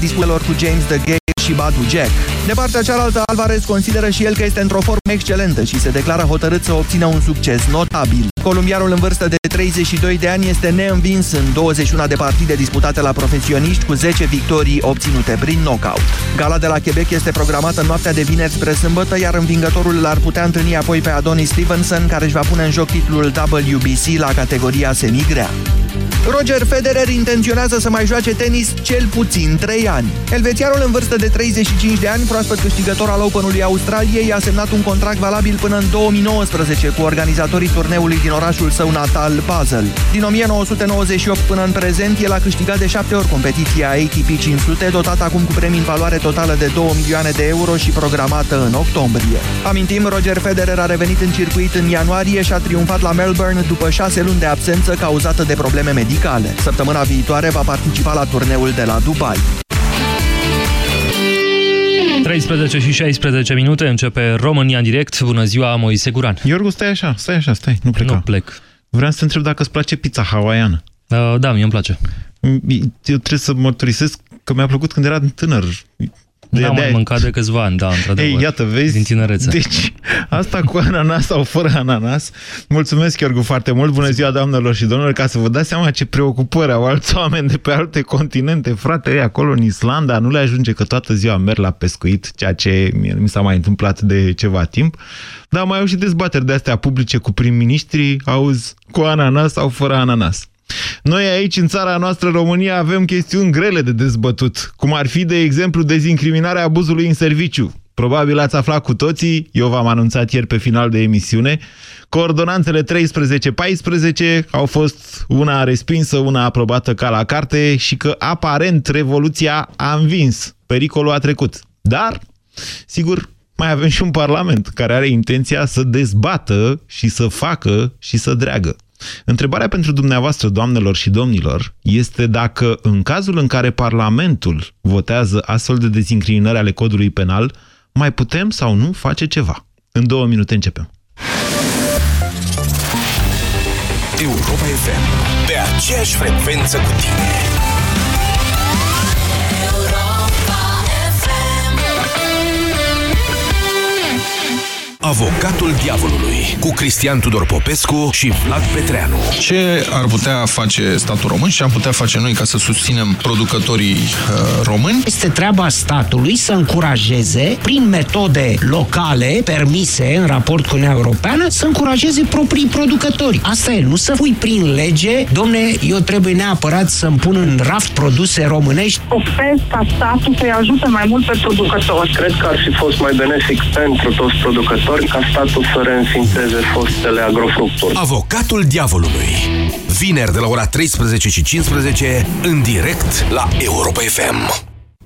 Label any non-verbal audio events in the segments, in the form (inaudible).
disputelor cu James the Gay și Badu Jack. De partea cealaltă, Alvarez consideră și el că este într-o formă excelentă și se declară hotărât să obțină un succes notabil. Columbianul în vârstă de 32 de ani este neînvins în 21 de partide disputate la profesioniști cu 10 victorii obținute prin knockout. Gala de la Quebec este programată în noaptea de vineri spre sâmbătă, iar învingătorul l-ar putea întâlni apoi pe Adonis Stevenson, care își va pune în joc titlul WBC la categoria semigrea. Roger Federer intenționează să mai joace tenis cel puțin 3 ani. Elvețianul în vârstă de 35 de ani, proaspăt câștigător al Openului Australiei, a semnat un contract valabil până în 2019 cu organizatorii turneului din orașul său natal, Basel. Din 1998 până în prezent, el a câștigat de 7 ori competiția ATP 500, dotată acum cu premii în valoare totală de 2 milioane de euro și programată în octombrie. Amintim, Roger Federer a revenit în circuit în ianuarie și a triumfat la Melbourne după 6 luni de absență cauzată de probleme medicale. Săptămâna viitoare va participa la turneul de la Dubai. 13 și 16 minute începe România în direct. Bună ziua, Moise Guran. Iorgu, stai așa, stai așa, stai, nu pleca. Nu plec. Vreau să te întreb dacă îți place pizza hawaiană. Uh, da, mie îmi place. Eu trebuie să mărturisesc că mi-a plăcut când eram tânăr. N-am mai mâncat de câțiva ani, da, într-adevăr. Ei, iată, vezi? Din tinerețe. Deci, asta cu ananas sau fără ananas. Mulțumesc, Iorgu, foarte mult. Bună ziua, doamnelor și domnilor, ca să vă dați seama ce preocupări au alți oameni de pe alte continente. Frate, ei, acolo în Islanda nu le ajunge că toată ziua merg la pescuit, ceea ce mi s-a mai întâmplat de ceva timp. Dar mai au și dezbateri de astea publice cu prim-ministrii, auzi, cu ananas sau fără ananas. Noi aici, în țara noastră, România, avem chestiuni grele de dezbătut, cum ar fi, de exemplu, dezincriminarea abuzului în serviciu. Probabil ați aflat cu toții, eu v-am anunțat ieri pe final de emisiune, coordonanțele 13-14 au fost una respinsă, una aprobată ca la carte și că aparent revoluția a învins, pericolul a trecut. Dar, sigur, mai avem și un parlament care are intenția să dezbată și să facă și să dreagă. Întrebarea pentru dumneavoastră, doamnelor și domnilor, este dacă în cazul în care Parlamentul votează astfel de dezincriminări ale codului penal, mai putem sau nu face ceva. În două minute începem. Europa FM. Pe aceeași frecvență cu tine. Avocatul Diavolului cu Cristian Tudor Popescu și Vlad Petreanu. Ce ar putea face statul român și am putea face noi ca să susținem producătorii uh, români? Este treaba statului să încurajeze, prin metode locale permise în raport cu Uniunea Europeană, să încurajeze proprii producători. Asta e, nu să pui prin lege, domne, eu trebuie neapărat să-mi pun în raft produse românești. Ofer ca statul să-i ajute mai mult pe producători. Cred că ar fi fost mai benefic pentru toți producătorii ca statul să reînființeze fostele agrofructuri. Avocatul Diavolului. Vineri de la ora 13 și 15 în direct la Europa FM.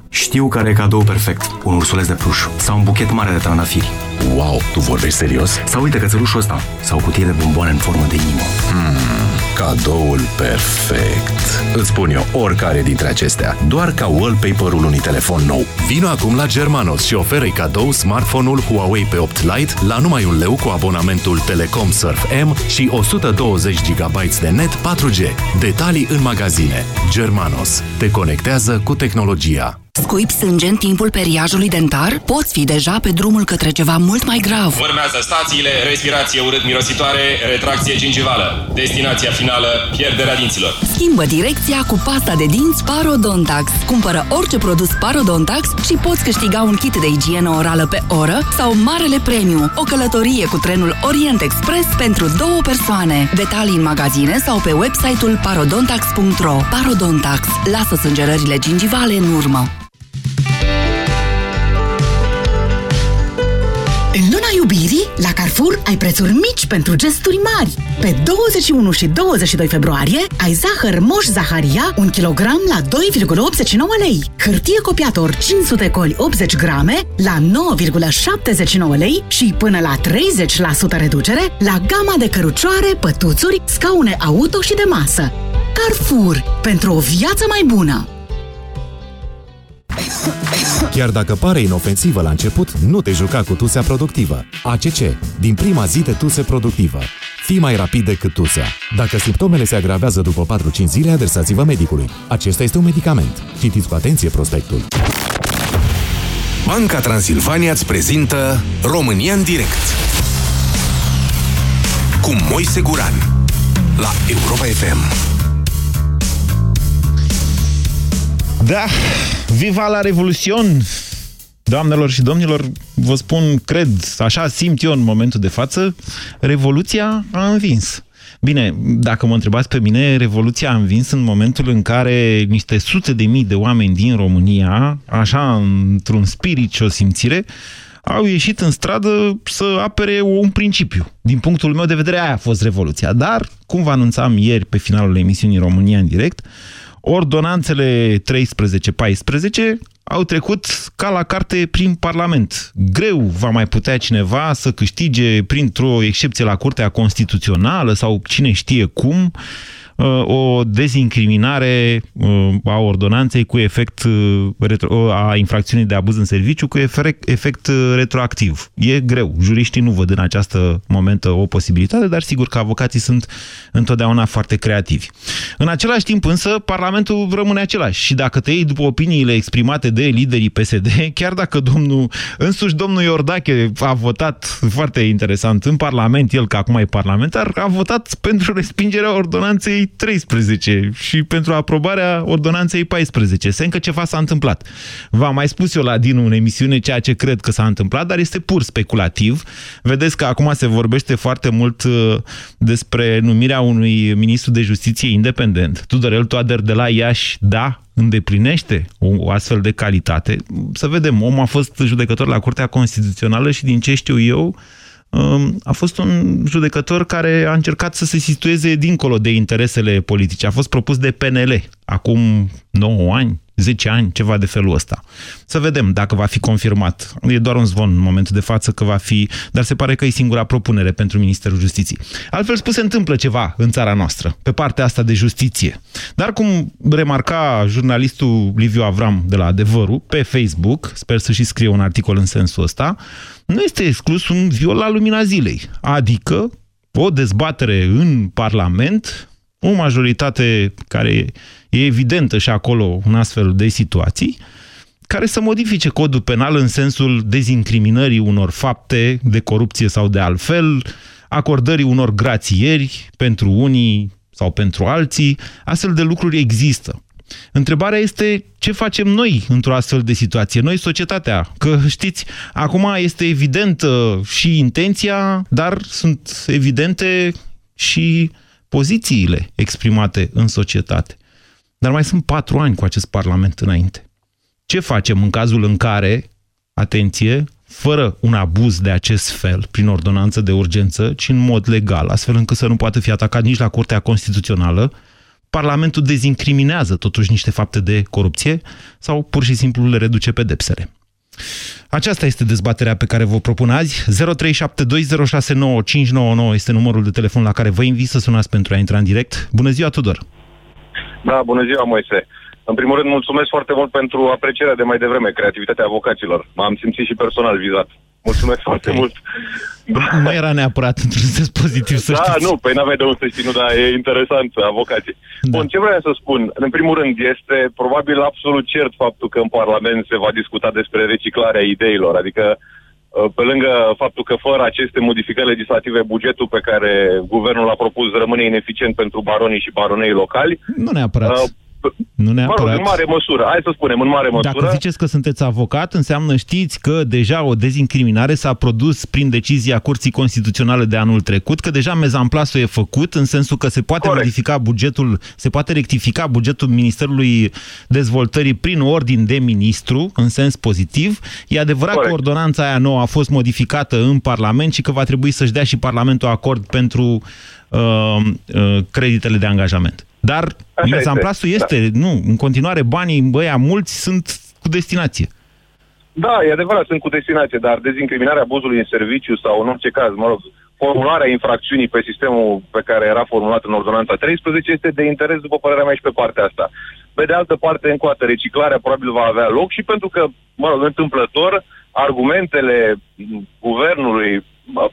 Știu care e cadou perfect. Un ursuleț de pluș sau un buchet mare de trandafiri. Wow, tu vorbești serios? Sau uite cățelușul ăsta sau o cutie de bomboane în formă de inimă. Hmm, cadoul perfect. Îți spun eu oricare dintre acestea, doar ca wallpaper-ul unui telefon nou. Vino acum la Germanos și oferă-i cadou smartphone-ul Huawei P8 Lite la numai un leu cu abonamentul Telecom Surf M și 120 GB de net 4G. Detalii în magazine. Germanos. Te conectează cu tehnologia. Scuipi sânge în timpul periajului dentar? Poți fi deja pe drumul către ceva mult mai grav. Urmează stațiile, respirație urât-mirositoare, retracție gingivală. Destinația finală, pierderea dinților. Schimbă direcția cu pasta de dinți Parodontax. Cumpără orice produs Parodontax și poți câștiga un kit de igienă orală pe oră sau Marele Premiu, o călătorie cu trenul Orient Express pentru două persoane. Detalii în magazine sau pe website-ul parodontax.ro Parodontax. Lasă sângerările gingivale în urmă. În luna iubirii, la Carrefour ai prețuri mici pentru gesturi mari. Pe 21 și 22 februarie ai zahăr Moș Zaharia 1 kg la 2,89 lei. Hârtie copiator 500 coli 80 grame la 9,79 lei și până la 30% reducere la gama de cărucioare, pătuțuri, scaune auto și de masă. Carrefour. Pentru o viață mai bună! Chiar dacă pare inofensivă la început, nu te juca cu tusea productivă. ACC. Din prima zi de tuse productivă. Fii mai rapid decât tusea. Dacă simptomele se agravează după 4-5 zile, adresați-vă medicului. Acesta este un medicament. Citiți cu atenție prospectul. Banca Transilvania îți prezintă România în direct cu Moise Guran la Europa FM. Da, viva la revoluțion! Doamnelor și domnilor, vă spun, cred, așa simt eu în momentul de față, revoluția a învins. Bine, dacă mă întrebați pe mine, Revoluția a învins în momentul în care niște sute de mii de oameni din România, așa într-un spirit și o simțire, au ieșit în stradă să apere un principiu. Din punctul meu de vedere, aia a fost Revoluția. Dar, cum vă anunțam ieri pe finalul emisiunii România în direct, ordonanțele 13-14 au trecut ca la carte prin Parlament. Greu va mai putea cineva să câștige printr-o excepție la Curtea Constituțională sau cine știe cum Uh, o dezincriminare uh, a ordonanței cu efect uh, a infracțiunii de abuz în serviciu cu efect retroactiv. E greu. Juriștii nu văd în această momentă o posibilitate, dar sigur că avocații sunt întotdeauna foarte creativi. În același timp însă, Parlamentul rămâne același și dacă te iei după opiniile exprimate de liderii PSD, chiar dacă domnul, însuși domnul Iordache a votat foarte interesant în Parlament, el că acum e parlamentar, a votat pentru respingerea ordonanței 13 și pentru aprobarea ordonanței 14. Se încă ceva s-a întâmplat. V-am mai spus eu la din în emisiune ceea ce cred că s-a întâmplat, dar este pur speculativ. Vedeți că acum se vorbește foarte mult uh, despre numirea unui ministru de justiție independent. Tudorel Toader de la Iași, da, îndeplinește o astfel de calitate. Să vedem, omul a fost judecător la Curtea Constituțională și din ce știu eu, Um, a fost un judecător care a încercat să se situeze dincolo de interesele politice. A fost propus de PNL acum 9 ani, 10 ani, ceva de felul ăsta. Să vedem dacă va fi confirmat. E doar un zvon în momentul de față că va fi, dar se pare că e singura propunere pentru Ministerul Justiției. Altfel spus, se întâmplă ceva în țara noastră, pe partea asta de justiție. Dar cum remarca jurnalistul Liviu Avram de la Adevărul pe Facebook, sper să și scrie un articol în sensul ăsta, nu este exclus un viol la lumina zilei. Adică o dezbatere în Parlament, o majoritate care e evidentă și acolo în astfel de situații, care să modifice codul penal în sensul dezincriminării unor fapte de corupție sau de altfel, acordării unor grațieri pentru unii sau pentru alții, astfel de lucruri există. Întrebarea este ce facem noi într-o astfel de situație, noi societatea, că știți, acum este evidentă și intenția, dar sunt evidente și pozițiile exprimate în societate. Dar mai sunt patru ani cu acest Parlament înainte. Ce facem în cazul în care, atenție, fără un abuz de acest fel, prin ordonanță de urgență, ci în mod legal, astfel încât să nu poată fi atacat nici la Curtea Constituțională, Parlamentul dezincriminează totuși niște fapte de corupție sau pur și simplu le reduce pedepsele. Aceasta este dezbaterea pe care vă propun azi. 0372069599 este numărul de telefon la care vă invit să sunați pentru a intra în direct. Bună ziua, Tudor! Da, bună ziua, Moise! În primul rând, mulțumesc foarte mult pentru aprecierea de mai devreme, creativitatea avocaților. M-am simțit și personal vizat. Mulțumesc foarte mult. Nu era neapărat într-un sens pozitiv, să da, știți. nu, păi n-aveai de unde să știi, nu, dar e interesant, avocații. Da. Bun, ce vreau să spun? În primul rând, este probabil absolut cert faptul că în Parlament se va discuta despre reciclarea ideilor, adică uh, pe lângă faptul că fără aceste modificări legislative, bugetul pe care guvernul l-a propus rămâne ineficient pentru baronii și baronei locali. Nu neapărat. Uh, nu neapărat. Mă rog, în mare măsură. Hai să spunem, în mare măsură. Dacă ziceți că sunteți avocat, înseamnă știți că deja o dezincriminare s-a produs prin decizia Curții Constituționale de anul trecut, că deja mezamplasul e făcut, în sensul că se poate Corect. modifica bugetul, se poate rectifica bugetul Ministerului Dezvoltării prin ordin de ministru, în sens pozitiv. E adevărat Corect. că ordonanța aia nouă a fost modificată în Parlament și că va trebui să-și dea și Parlamentul acord pentru uh, uh, creditele de angajament. Dar mezamplasul este, este da. nu, în continuare banii băia mulți sunt cu destinație. Da, e adevărat, sunt cu destinație, dar dezincriminarea abuzului în serviciu sau în orice caz, mă rog, formularea infracțiunii pe sistemul pe care era formulat în ordonanța 13 este de interes, după părerea mea, și pe partea asta. Pe de altă parte, încă o dată, reciclarea probabil va avea loc și pentru că, mă rog, întâmplător, argumentele guvernului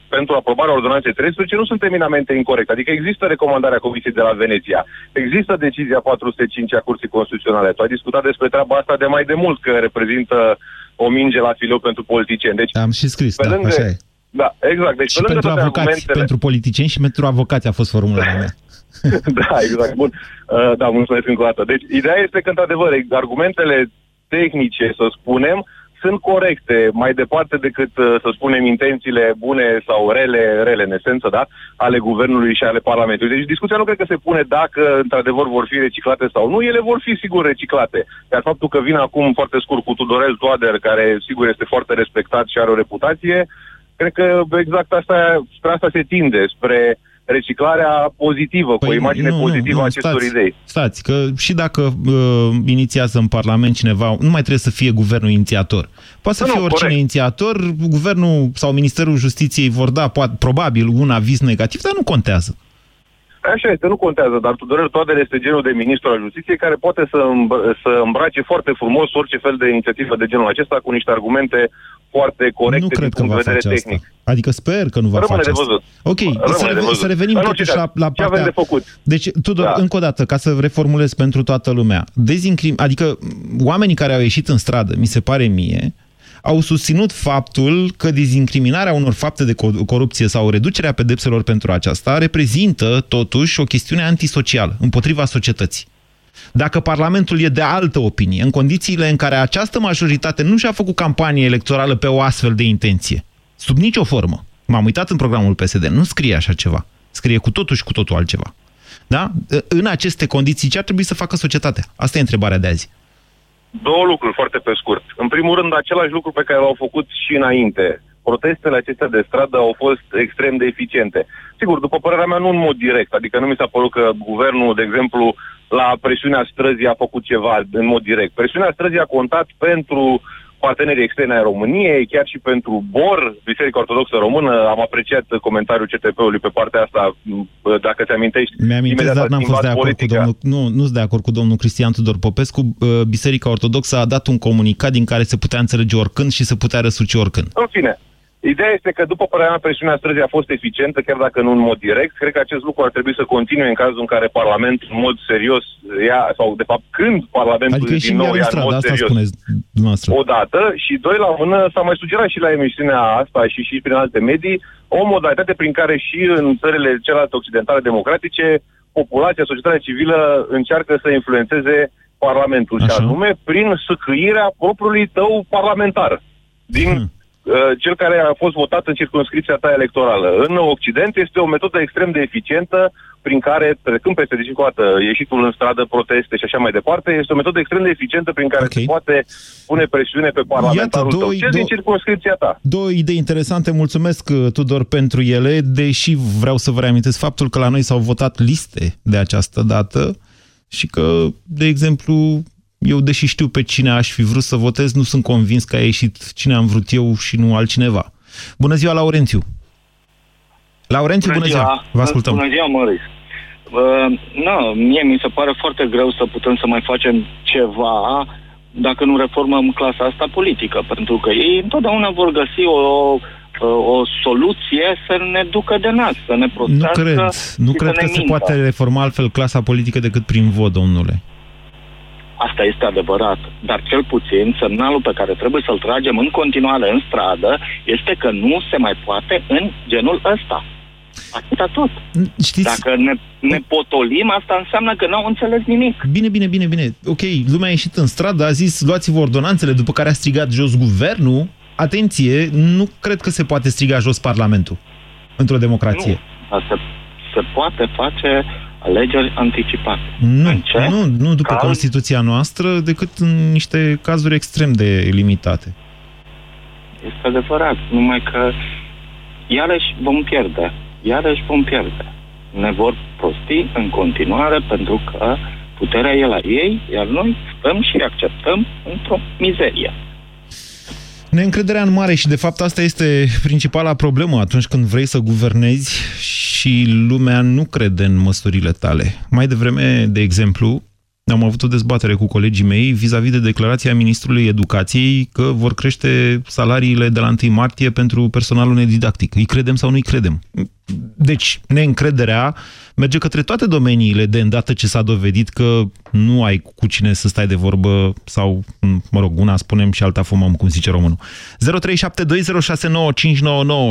pentru aprobarea ordonanței 13 nu sunt eminamente incorrecte. Adică există recomandarea Comisiei de la Veneția, există decizia 405 a Curții Constituționale. Tu ai discutat despre treaba asta de mai de mult, că reprezintă o minge la fileu pentru politicieni. Deci, Am și scris, pe da, lângă, așa e. Da, exact. Deci, Și pe lângă pentru toate avocați, argumentele... pentru politicieni și pentru avocați a fost formularea mea. (laughs) (laughs) da, exact. Bun. Uh, da, mulțumesc încă o dată. Deci, ideea este că, într-adevăr, argumentele tehnice, să spunem, sunt corecte, mai departe decât, uh, să spunem, intențiile bune sau rele, rele în esență, da, ale guvernului și ale Parlamentului. Deci discuția nu cred că se pune dacă, într-adevăr, vor fi reciclate sau nu. Ele vor fi, sigur, reciclate. Iar faptul că vin acum, foarte scurt, cu Tudorel Toader, care, sigur, este foarte respectat și are o reputație, cred că exact asta, spre asta se tinde, spre reciclarea pozitivă, păi cu o imagine nu, pozitivă a acestor stați, idei. Stați, că și dacă uh, inițiază în Parlament cineva, nu mai trebuie să fie guvernul inițiator. Poate să Nu, fie nu, oricine corect. inițiator, guvernul sau Ministerul Justiției vor da, poate, probabil, un aviz negativ, dar nu contează. Așa este, nu contează, dar Tudorel Toader este genul de ministru al justiției care poate să, îmb- să îmbrace foarte frumos orice fel de inițiativă de genul acesta cu niște argumente foarte corecte nu din cred că punct va de vedere face tehnic. asta. Adică sper că nu va Rămâne face de asta. văzut. Ok, Rămâne să, de reve- văzut. să revenim În orice totuși la, caz, la ce avem partea... de făcut? Deci, Tudor, Da. încă o dată, ca să reformulez pentru toată lumea, dezincrim... adică oamenii care au ieșit în stradă, mi se pare mie, au susținut faptul că dezincriminarea unor fapte de co- corupție sau reducerea pedepselor pentru aceasta reprezintă, totuși, o chestiune antisocială, împotriva societății. Dacă Parlamentul e de altă opinie, în condițiile în care această majoritate nu și-a făcut campanie electorală pe o astfel de intenție, sub nicio formă, m-am uitat în programul PSD, nu scrie așa ceva, scrie cu totul și cu totul altceva. Da? În aceste condiții, ce ar trebui să facă societatea? Asta e întrebarea de azi. Două lucruri foarte pe scurt. În primul rând, același lucru pe care l-au făcut și înainte. Protestele acestea de stradă au fost extrem de eficiente. Sigur, după părerea mea, nu în mod direct. Adică nu mi s-a părut că guvernul, de exemplu, la presiunea străzii a făcut ceva în mod direct. Presiunea străzii a contat pentru partenerii externe ai României, chiar și pentru BOR, Biserica Ortodoxă Română. Am apreciat comentariul CTP-ului pe partea asta, m, dacă te amintești. Mi-amintesc, imediat dar a n-am fost schimbat de acord politica. cu domnul... Nu, nu sunt de acord cu domnul Cristian Tudor Popescu. Uh, Biserica Ortodoxă a dat un comunicat din care se putea înțelege oricând și se putea răsuci oricând. În fine, ideea este că după părerea mea presiunea străzii a fost eficientă, chiar dacă nu în mod direct. Cred că acest lucru ar trebui să continue în cazul în care Parlamentul în mod serios ia, sau de fapt când Parlamentul Adică din ieșim nou iar în ia în stradă, mod asta serios. spuneți dumneavoastră. Odată și doi la mână s-a mai sugerat și la emisiunea asta și și prin alte medii o modalitate prin care și în țările celelalte occidentale democratice populația, societatea civilă încearcă să influențeze Parlamentul și Așa. anume prin săcâirea propriului tău parlamentar din Hmm. Uh, cel care a fost votat în circunscripția ta electorală. În Occident este o metodă extrem de eficientă prin care, trecând peste, deci încă o dată, ieșitul în stradă, proteste și așa mai departe, este o metodă extrem de eficientă prin care se poate pune presiune pe parlamentarul Iată, tău. două- Ce din două- circunscripția ta? Două idei interesante, mulțumesc uh, Tudor pentru ele, deși vreau să vă reamintesc faptul că la noi s-au votat liste de această dată și că, de exemplu, eu, deși știu pe cine aș fi vrut să votez, nu sunt convins că a ieșit cine am vrut eu și nu altcineva. Bună ziua, Laurențiu! Laurențiu, bună, ziua! Vă ascultăm! Bună ziua, Măris. Uh, nu, mie mi se pare foarte greu să putem să mai facem ceva dacă nu reformăm clasa asta politică, pentru că ei întotdeauna vor găsi o, o, o soluție să ne ducă de nas, să ne Nu prostească cred, nu și cred să că ne se mintă. poate reforma altfel clasa politică decât prin vot, domnule. Asta este adevărat, dar cel puțin semnalul pe care trebuie să-l tragem în continuare în stradă este că nu se mai poate în genul ăsta. Atâta tot. Știți... Dacă ne, ne potolim, asta înseamnă că n-au înțeles nimic. Bine, bine, bine, bine. Ok, lumea a ieșit în stradă, a zis luați-vă ordonanțele, după care a strigat jos guvernul. Atenție, nu cred că se poate striga jos Parlamentul într-o democrație. Dar Se, se poate face alegeri anticipate. Nu, În ce? nu, nu după Caz? Constituția noastră, decât în niște cazuri extrem de limitate. Este adevărat, numai că iarăși vom pierde. Iarăși vom pierde. Ne vor prosti în continuare pentru că puterea e la ei, iar noi stăm și acceptăm într-o mizerie. Neîncrederea în mare și de fapt asta este principala problemă atunci când vrei să guvernezi și lumea nu crede în măsurile tale. Mai devreme, de exemplu, am avut o dezbatere cu colegii mei vis-a-vis -vis de declarația Ministrului Educației că vor crește salariile de la 1 martie pentru personalul nedidactic. Îi credem sau nu îi credem? Deci, neîncrederea merge către toate domeniile de îndată ce s-a dovedit că nu ai cu cine să stai de vorbă sau, mă rog, una spunem și alta fumăm, cum zice românul.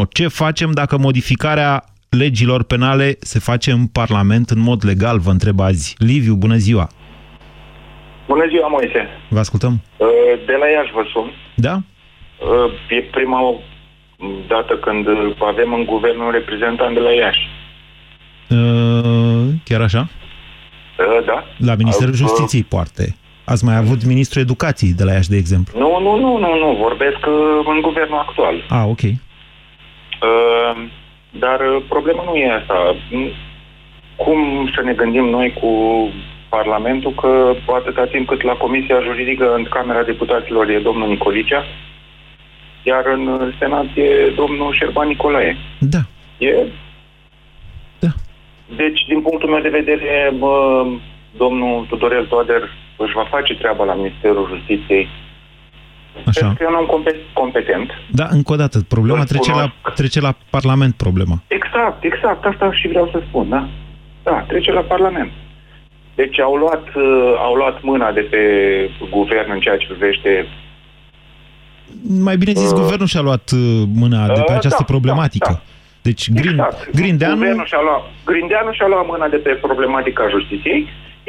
0372069599. Ce facem dacă modificarea legilor penale se face în Parlament în mod legal, vă întreb azi. Liviu, bună ziua! Bună ziua, Moise! Vă ascultăm! De la Iași vă sun. Da? E prima dată când avem în guvern un reprezentant de la Iași. Chiar așa? Da. La Ministerul Justiției, poate. Ați mai avut Ministrul Educației de la Iași, de exemplu? Nu, nu, nu, nu, nu. Vorbesc în guvernul actual. Ah, ok. Dar problema nu e asta. Cum să ne gândim noi cu Parlamentul că atâta timp cât la Comisia Juridică în Camera Deputaților e domnul Nicolicea, iar în Senat e domnul Șerban Nicolae. Da. E... Da. Deci, din punctul meu de vedere, bă, domnul Tudorel Toader își va face treaba la Ministerul Justiției Așa. Pentru că e un om competent. Da, încă o dată, problema trece la, trece la Parlament, problema. Exact, exact, asta și vreau să spun, da? Da, trece la Parlament. Deci au luat, uh, au luat mâna de pe guvern în ceea ce privește... Mai bine zis, uh, guvernul și-a luat uh, mâna de pe această da, problematică. Da, da. Deci Grin, exact. Grindeanu... Guvernul și-a luat, Grindeanu și-a luat mâna de pe problematica justiției,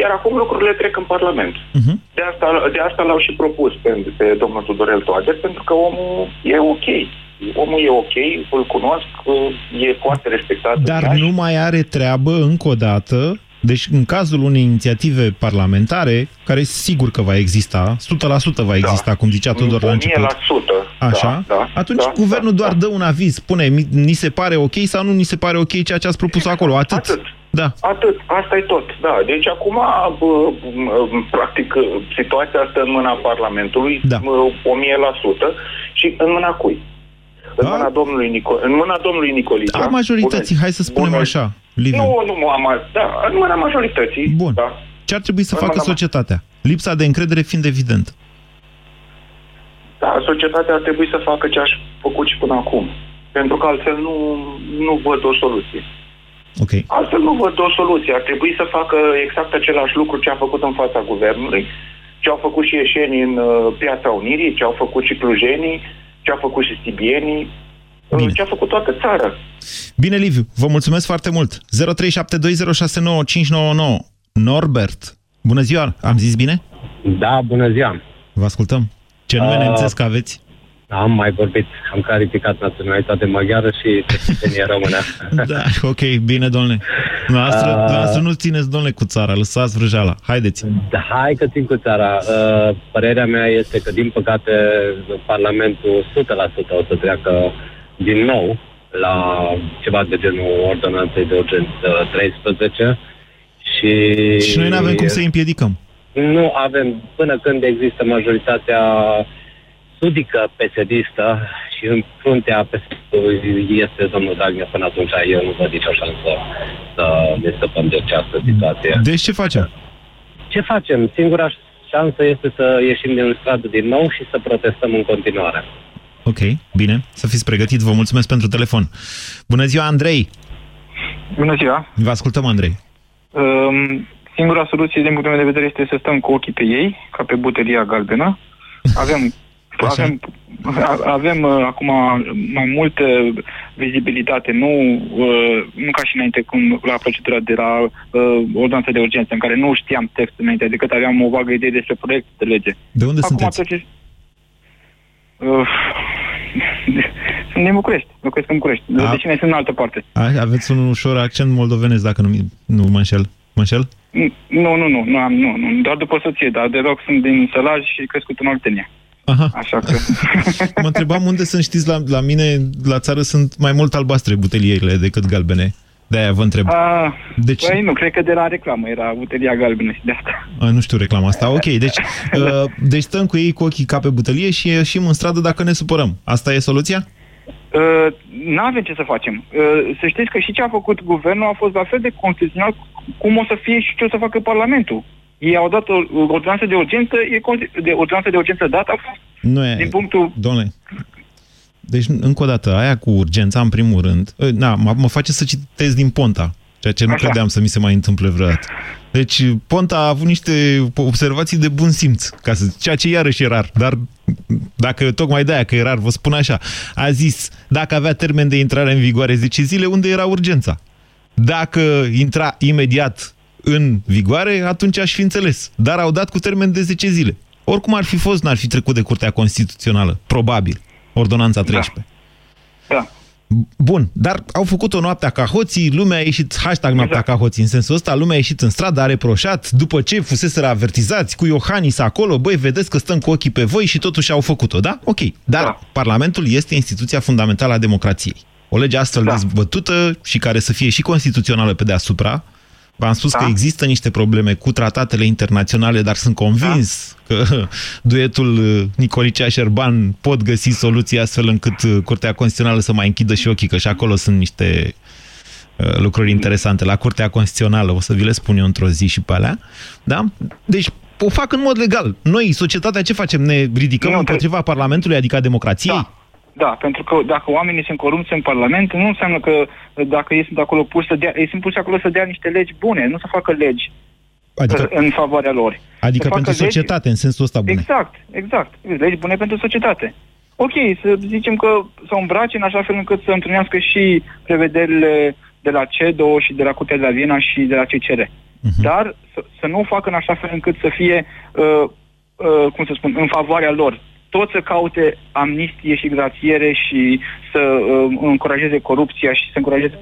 iar acum lucrurile trec în Parlament. Uh-huh. De, asta, de asta l-au și propus pe, pe domnul Tudorel Toader, pentru că omul e ok. Omul e ok, îl cunosc, e foarte respectat. Dar nu mai are treabă, încă o dată, deci, în cazul unei inițiative parlamentare, care sigur că va exista, 100% va exista, da. cum zicea Tudor la început. 100%. Așa? Da, da, Atunci da, guvernul da, doar da. dă un aviz, spune, ni se pare ok sau nu ni se pare ok ceea ce ați propus acolo. Atât. Atât. Da. Atât. Asta e tot. Da. Deci acum, bă, practic, situația asta în mâna Parlamentului, da. 1000%, și în mâna cui? În Da? mâna domnului, Nico- în mâna domnului Nicolița. A majorității, Bună- hai să spunem bună- așa, Liviu. Nu, nu, am, da, în mâna majorității. Bun. Da. Ce ar trebui să În facă mâna- societatea? Lipsa de încredere fiind evident. Da, societatea ar trebui să facă ce aș făcut și până acum. Pentru că altfel nu, nu văd o soluție. Ok. Altfel nu văd o soluție. Ar trebui să facă exact același lucru ce a făcut în fața guvernului, ce au făcut și ieșenii în uh, Piața Unirii, ce au făcut și clujenii, ce au făcut și stibienii, uh, Bine. ce a făcut toată țara. Bine, Liviu, vă mulțumesc foarte mult. 0372069599. Norbert, bună ziua, am zis bine? Da, bună ziua. Vă ascultăm. Ce nume Uh, nemțesc aveți? Am mai vorbit, am clarificat naționalitate maghiară și cetățenie română. (laughs) Da, ok, bine, domnule. Noastră, Uh, noastră nu țineți, domnule, cu țara, lăsați vrăjeala. Haideți. Da, hai că țin cu țara. Uh, părerea mea este că, din păcate, Parlamentul 100% o să treacă din nou la ceva de genul ordonanței de urgență 13 și... Și noi nu avem cum să îi împiedicăm. Nu avem, până când există majoritatea sudică pesedistă și în fruntea PSD-ului este domnul Dragnea până atunci eu nu văd nicio șansă să ne stăpăm de această situație. Deci ce facem? Ce facem? Singura șansă este să ieșim din stradă din nou și să protestăm în continuare. Ok, bine, să fiți pregătit. Vă mulțumesc pentru telefon. Bună ziua, Andrei! Bună ziua! Vă ascultăm, Andrei. Um, singura soluție, din punctul meu de vedere, este să stăm cu ochii pe ei, ca pe butelia galbenă. Avem, (laughs) avem, a- avem uh, acum mai multă vizibilitate, nu, uh, nu ca și înainte cum la procedura de la uh, ordonanța de urgență, în care nu știam textul înainte, decât aveam o vagă idee despre proiect de lege. De unde acum sunteți? Tot ce... Uh, sunt din București, locuiesc în București. A- Deci ne sunt în altă parte. A, aveți un ușor accent moldovenesc, dacă nu, mi- nu mă înșel. Mă înșel? Nu, nu, nu, nu am, nu, nu, doar după soție, dar de loc sunt din Sălaj și crescut în Oltenia. Aha. Așa că... (laughs) Mă întrebam unde sunt, știți, la, la mine, la țară, sunt mai mult albastre butelierile decât galbene. De-aia vă întreb. A, Deci- Păi nu, cred că de la reclamă era butelia galbenă și de asta. A, nu știu reclama asta. Ok, deci, (laughs) uh, deci stăm cu ei cu ochii ca pe butelie și ieșim în stradă dacă ne supărăm. Asta e soluția? Uh, nu avem ce să facem. Uh, să știți că și ce a făcut guvernul a fost la fel de constituțional cum o să fie și ce o să facă Parlamentul. Ei au dat o o ordonanță de urgență, e consi- de ordonanță de urgență dată a fost Nu e... din punctul... Domnule, deci, încă o dată, aia cu urgența, în primul rând, ă, na, mă, mă face să citesc din Ponta, ceea ce nu Așa. credeam să mi se mai întâmple vreodată. Deci, Ponta a avut niște observații de bun simț, ca să, ceea ce iarăși e rar, dar dacă tocmai de aia că e rar, vă spun așa, a zis, dacă avea termen de intrare în vigoare 10 zile, unde era urgența? Dacă intra imediat în vigoare, atunci aș fi înțeles. Dar au dat cu termen de 10 zile. Oricum ar fi fost, n-ar fi trecut de Curtea Constituțională. Probabil. Ordonanța 13. Da. Bun, dar au făcut-o noaptea ca hoții, lumea a ieșit, hashtag noaptea Exact. ca hoții, în sensul ăsta, lumea a ieșit în stradă, a reproșat, după ce fusese avertizați cu Iohannis acolo, băi, vedeți că stăm cu ochii pe voi și totuși au făcut-o, da? Ok, dar Da. Parlamentul este instituția fundamentală a democrației. O lege astfel Da. dezbătută și care să fie și constituțională pe deasupra, V-am spus Da. că există niște probleme cu tratatele internaționale, dar sunt convins Da. că duetul uh, Nicolicea-Șerban pot găsi soluții astfel încât uh, Curtea Constituțională să mai închidă și ochii, că și acolo sunt niște uh, lucruri interesante. La Curtea Constituțională, o să vi le spun eu într-o zi și pe alea. Da? Deci o fac în mod legal. Noi, societatea, ce facem? Ne ridicăm Nu, împotriva Parlamentului, adică a democrației? Da. Da, pentru că dacă oamenii sunt corupți în Parlament, nu înseamnă că dacă ei sunt acolo puși să dea, ei sunt puși acolo să dea niște legi bune, nu să facă legi Adică, în favoarea lor. adică să facă pentru legi- societate, în sensul ăsta bune. Exact, exact. Legi bune pentru societate. Ok, să zicem că să o îmbrace în așa fel încât să întrunească și prevederile de la CEDO și de la Curtea de la Viena și de la CCR. Mhm. Dar să, să nu o facă în așa fel încât să fie, uh, uh, cum să spun, în favoarea lor. Toți să caute amnistie și grațiere și să uh, încurajeze corupția și să încurajeze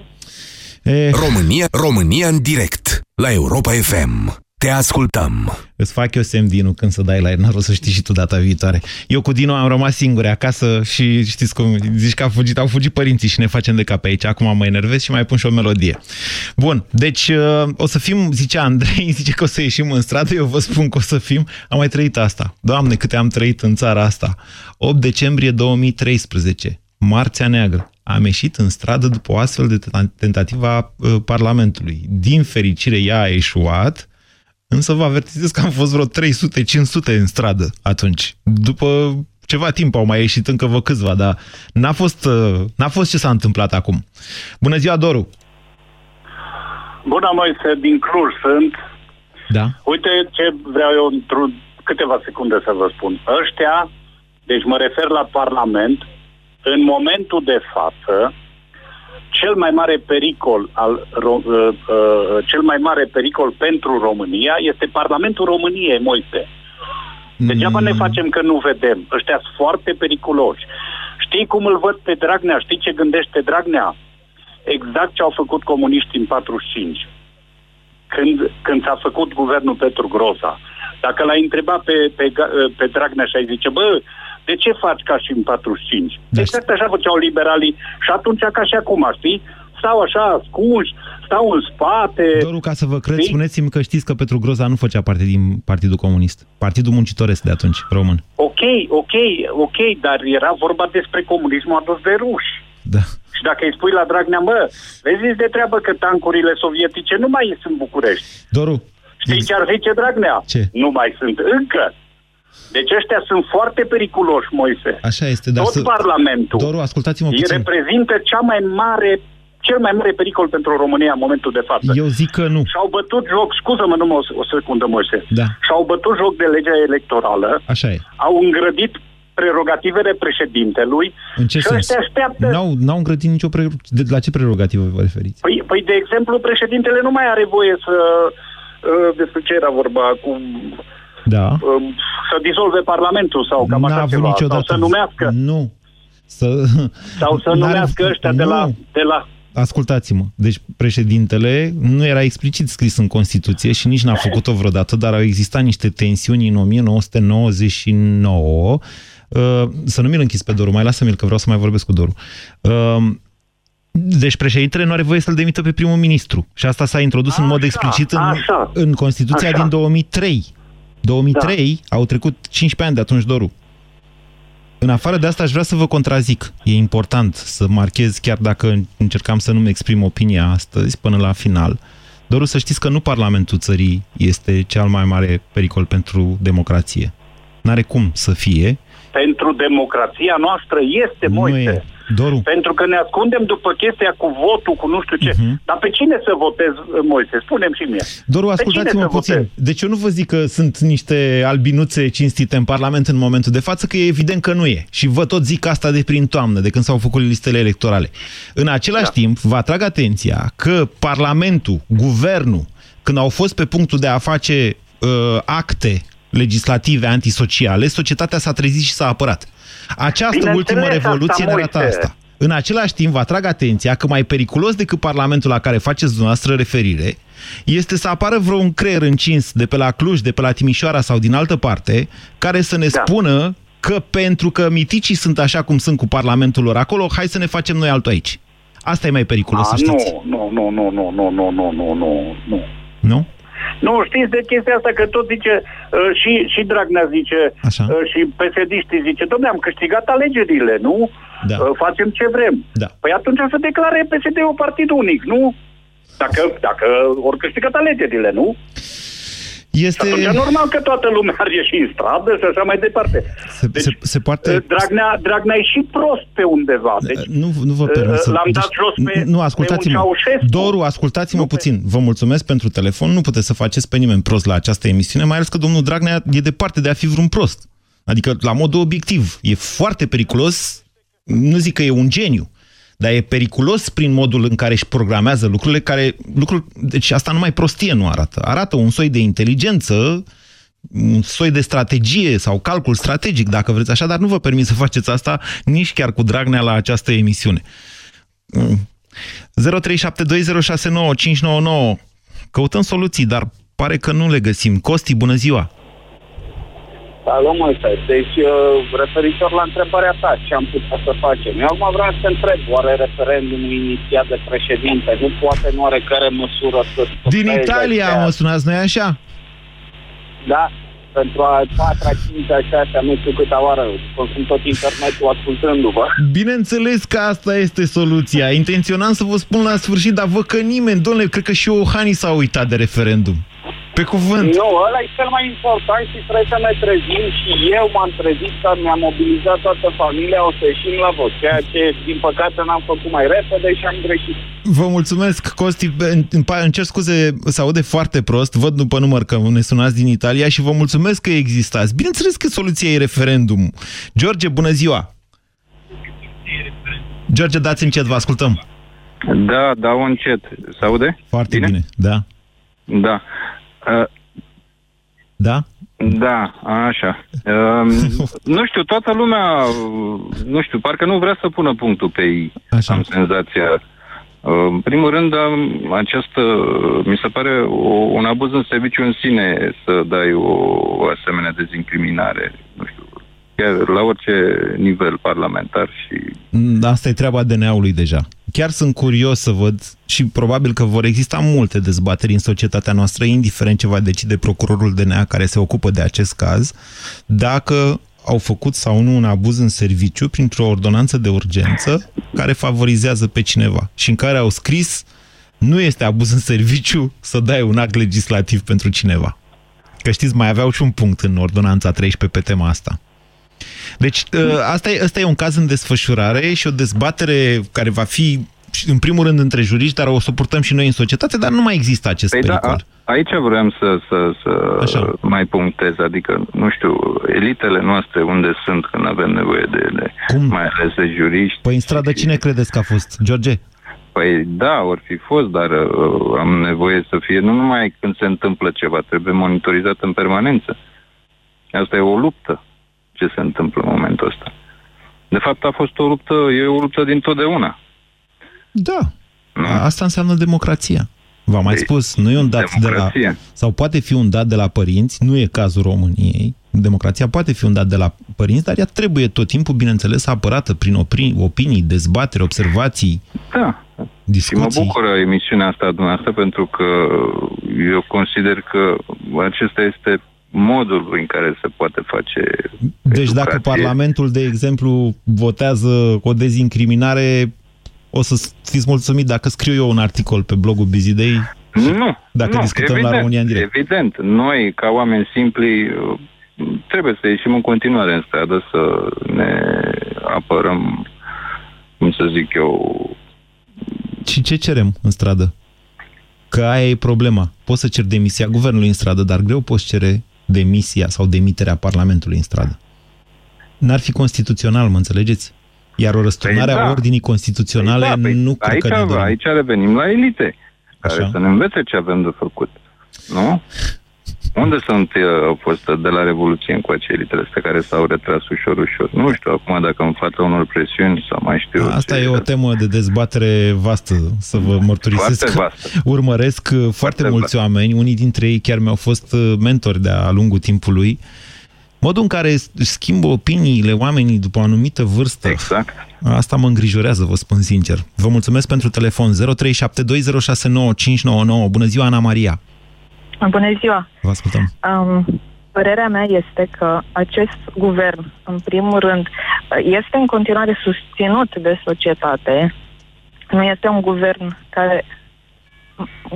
E, România, România în direct la Europa FM. Te ascultăm. Îți fac eu semn, Dinu, când să dai la el, o să știi și tu data viitoare. Eu cu Dinu am rămas singuri acasă și știți cum, zici că au fugit, au fugit părinții și ne facem de cap aici. Acum mă enervez și mai pun și o melodie. Bun, deci uh, o să fim, zicea Andrei, (laughs) zice că o să ieșim în stradă, eu vă spun că o să fim. Am mai trăit asta. Doamne, câte am trăit în țara asta. 8 decembrie 2013, Marțea Neagră. Am ieșit în stradă după o astfel de tentativă a uh, Parlamentului. Din fericire, ea a eșuat, Însă vă avertizez că am fost vreo 300-500 în stradă atunci. După ceva timp au mai ieșit încă vă câțiva, dar n-a fost, uh, n-a fost ce s-a întâmplat acum. Bună ziua, Doru! Bună, Moise, din Cluj sunt. Da? Uite ce vreau eu într câteva secunde să vă spun. Ăștia, deci mă refer la Parlament, în momentul de față, cel mai mare pericol al ro- uh, uh, cel mai mare pericol pentru România este Parlamentul României, Moise. Degeaba ne facem că nu vedem. Ăștia sunt foarte periculoși. Știi cum îl văd pe Dragnea? Știi ce gândește Dragnea? Exact ce au făcut comuniștii în 45. Când, când s-a făcut guvernul Petru Groza. Dacă l-ai întrebat pe, pe, pe Dragnea și ai zice, bă, de ce faci ca și în 45? Exact așa făceau liberalii și atunci ca și acum, știi? Stau așa ascunși, stau în spate. Doru, ca să vă cred, Știi? spuneți-mi că știți că Petru Groza nu făcea parte din Partidul Comunist. Partidul Muncitoresc de atunci, român. Ok, ok, ok, dar era vorba despre comunismul adus de ruși. Da. Și dacă îi spui la Dragnea, mă, vezi de treabă că tancurile sovietice nu mai sunt în București. Doru, Știi ce ar zice Dragnea? Ce? Nu mai sunt încă. Deci ăștia sunt foarte periculoși, Moise. Așa este, dar Tot să... Parlamentul Doru, ascultați-mă îi puțin. reprezintă cea mai mare, cel mai mare pericol pentru România în momentul de față. Eu zic că nu. Și-au bătut joc, scuză-mă numai o, o secundă, Moise. Da. Și-au bătut joc de legea electorală, Așa e. au îngrădit prerogativele președintelui În ce și sens? ăștia așteaptă. N-au, n-au îngrădit nicio... Pre... De, la ce prerogativă vă referiți? Păi, păi, de exemplu, președintele nu mai are voie să... uh, Despre ce era vorba acum? Da. Um, Să dizolve Parlamentul sau cam N-a așa avut ceva. niciodată. Sau să numească. Nu. Să... Sau să N-are- numească ăștia de la, Nu. de la... Ascultați-mă, deci președintele nu era explicit scris în Constituție și nici n-a făcut-o vreodată, dar au existat niște tensiuni în 1999. Uh, Să nu mi-l închis pe Doru, mai lasă-mi că vreau să mai vorbesc cu Doru. Uh, Deci președintele nu are voie să-l demită pe primul ministru. Și asta s-a introdus în mod explicit în, așa. în Constituția Așa. din 2003. 2003 au trecut 15 ani de atunci, Doru. În afară de asta aș vrea să vă contrazic. E important să marchez, chiar dacă încercam să nu-mi exprim opinia astăzi până la final. Doru, să știți că nu Parlamentul țării este cel mai mare pericol pentru democrație. N-are cum să fie. Pentru democrația noastră este, Nu Moise. e. Doru. Pentru că ne ascundem după chestia cu votul, cu nu știu ce. Mhm. Dar pe cine să votez, Moise? Spunem și mie. Doru, Pe ascultați-mă cine să puțin. votez? Deci eu nu vă zic că sunt niște albinuțe cinstite în Parlament în momentul de față, că e evident că nu e. Și vă tot zic asta de prin toamnă, de când s-au făcut listele electorale. În același da. timp, vă atrag atenția că Parlamentul, Guvernul, când au fost pe punctul de a face uh, acte legislative antisociale, societatea s-a trezit și s-a apărat. Această Bineînțeles ultimă asta, revoluție ne arată Moise. asta. În același timp, vă atrag atenția că mai periculos decât Parlamentul la care faceți dumneavoastră referire este să apară vreun creier încins de pe la Cluj, de pe la Timișoara sau din altă parte, care să ne da. spună că pentru că miticii sunt așa cum sunt cu Parlamentul lor acolo, hai să ne facem noi altul aici. Asta e mai periculos, să A, știți. nu, nu, nu, nu, nu, nu, nu, nu, nu, nu. Nu? Nu, știți de chestia asta că tot zice, uh, și, și Dragnea zice, Așa. uh, și psd zice, domnule, am câștigat alegerile, nu? Da. Uh, facem ce vrem. Da. Păi atunci să declare PSD-ul partid unic, nu? Dacă, dacă ori câștigat alegerile, nu? Este... Atunci normal că toată lumea ar ieși în stradă și așa mai departe. Se, deci, se, se poate... Uh, Dragnea, Dragnea e și prost pe undeva. Deci, Nu, nu vă permit să... L-am dat jos pe, nu, pe ascultați-mă. un Ceaușescu. Doru, ascultați-mă puțin. Vă mulțumesc pentru telefon. Nu puteți să faceți pe nimeni prost la această emisiune, mai ales că domnul Dragnea e departe de a fi vreun prost. Adică, la modul obiectiv, e foarte periculos, nu zic că e un geniu, dar e periculos prin modul în care își programează lucrurile, care, lucruri, deci asta numai prostie nu arată. Arată un soi de inteligență, un soi de strategie sau calcul strategic, dacă vreți așa, dar nu vă permit să faceți asta nici chiar cu Dragnea la această emisiune. Mm. 0372069599 Căutăm soluții, dar pare că nu le găsim. Costi, bună ziua! Salut, Moise. Deci, uh, referitor la întrebarea ta, ce am putea să facem? Eu acum vreau să te întreb, oare referendumul inițiat de președinte nu poate în oarecare măsură să... Din Italia mă sunați, noi așa? Da, pentru a patra, cincea, șasea, nu știu câta oară, consum tot internetul ascultându-vă. Bineînțeles că asta este soluția. Intenționam să vă spun la sfârșit, dar văd că nimeni, domnule, cred că și Iohannis s-a uitat de referendum. Pe cuvânt. Nu, ăla e cel mai important și trebuie să ne trezim și eu m-am trezit că mi-am mobilizat toată familia, o să ieșim la vot, ceea ce, din păcate, n-am făcut mai repede și am greșit. Vă mulțumesc, Costi. Îmi îmi cer scuze, se aude foarte prost. Văd după număr că ne sunați din Italia și vă mulțumesc că existați. Bineînțeles că soluția e referendum. George, bună ziua! George, dați încet, vă ascultăm. Da, dau încet. Se aude? Foarte bine, bine da. Da. Uh, da? Da, așa. Uh, (laughs) nu știu, toată lumea, uh, nu știu, parcă nu vrea să pună punctul pe ei. Așa. Am senzația. Uh, în primul rând, am această, mi se pare o, un abuz în serviciu în sine să dai o, o asemenea dezincriminare. Nu știu, chiar la orice nivel parlamentar și Mm, Asta e treaba DNA-ului deja. Chiar sunt curios să văd și probabil că vor exista multe dezbateri în societatea noastră, indiferent ce va decide procurorul DNA care se ocupă de acest caz, dacă au făcut sau nu un abuz în serviciu printr-o ordonanță de urgență care favorizează pe cineva și în care au scris nu este abuz în serviciu să dai un act legislativ pentru cineva. Că știți, mai aveau și un punct în ordonanța 13 pe tema asta. Deci, asta e, asta e un caz în desfășurare și o dezbatere care va fi, în primul rând, între juriști, dar o suportăm și noi în societate, dar nu mai există acest Păi pericol. Da, a, aici vreau să, să, să mai punctez, adică, nu știu, elitele noastre unde sunt când avem nevoie de ele, Cum? mai ales de juriști. Păi în stradă cine credeți că a fost? George? Păi da, ori fi fost, dar uh, am nevoie să fie, nu numai când se întâmplă ceva, trebuie monitorizat în permanență. Asta e o luptă, ce se întâmplă în momentul ăsta. De fapt, a fost o luptă, e o luptă din totdeauna. Da. Asta înseamnă democrația. V-am mai spus, nu e un dat de la... Democrație. Sau poate fi un dat de la părinți, nu e cazul României. Democrația poate fi un dat de la părinți, dar ea trebuie tot timpul, bineînțeles, apărată prin opinii, opinii dezbateri, observații, Da. discuții. Și mă bucură emisiunea asta dumneavoastră pentru că eu consider că acesta este modul în care se poate face Deci dacă Parlamentul, de exemplu, votează o dezincriminare, o să fiți mulțumit dacă scriu eu un articol pe blogul Bizidei Nu. Dacă nu, discutăm evident, la România în direct. Evident. Noi, ca oameni simpli, uh, trebuie să ieșim în continuare în stradă să ne apărăm, cum să zic eu, Și ce cerem în stradă? Că aia e problema. Poți să ceri demisia guvernului în stradă, dar greu poți cere demisia sau demiterea Parlamentului în stradă. N-ar fi constituțional, mă înțelegeți? Iar o răsturnare Păi a da. ordinii constituționale Păi da, păi nu cred aici, că ne dorim. aici revenim la elite, care Așa. să ne învețe ce avem de făcut. Nu? Unde sunt uh, au fost de la Revoluție încoace elitele astea care s-au retras ușor, ușor? Nu știu, acum dacă în fața unor presiuni sau mai știu eu Asta ce- e o temă de dezbatere vastă, să vă mărturisesc. Foarte vastă. (laughs) Urmăresc uh, foarte mulți oameni, unii dintre ei chiar mi-au fost uh, mentori de-a lungul timpului. Modul în care își schimbă opiniile oamenii după o anumită vârstă. Exact. Asta mă îngrijorează, vă spun sincer. Vă mulțumesc pentru telefon 0372069599. Bună ziua, Ana Maria. Bună ziua! Vă ascultăm. Um, părerea mea este că acest guvern, în primul rând, este în continuare susținut de societate. Nu este un guvern care,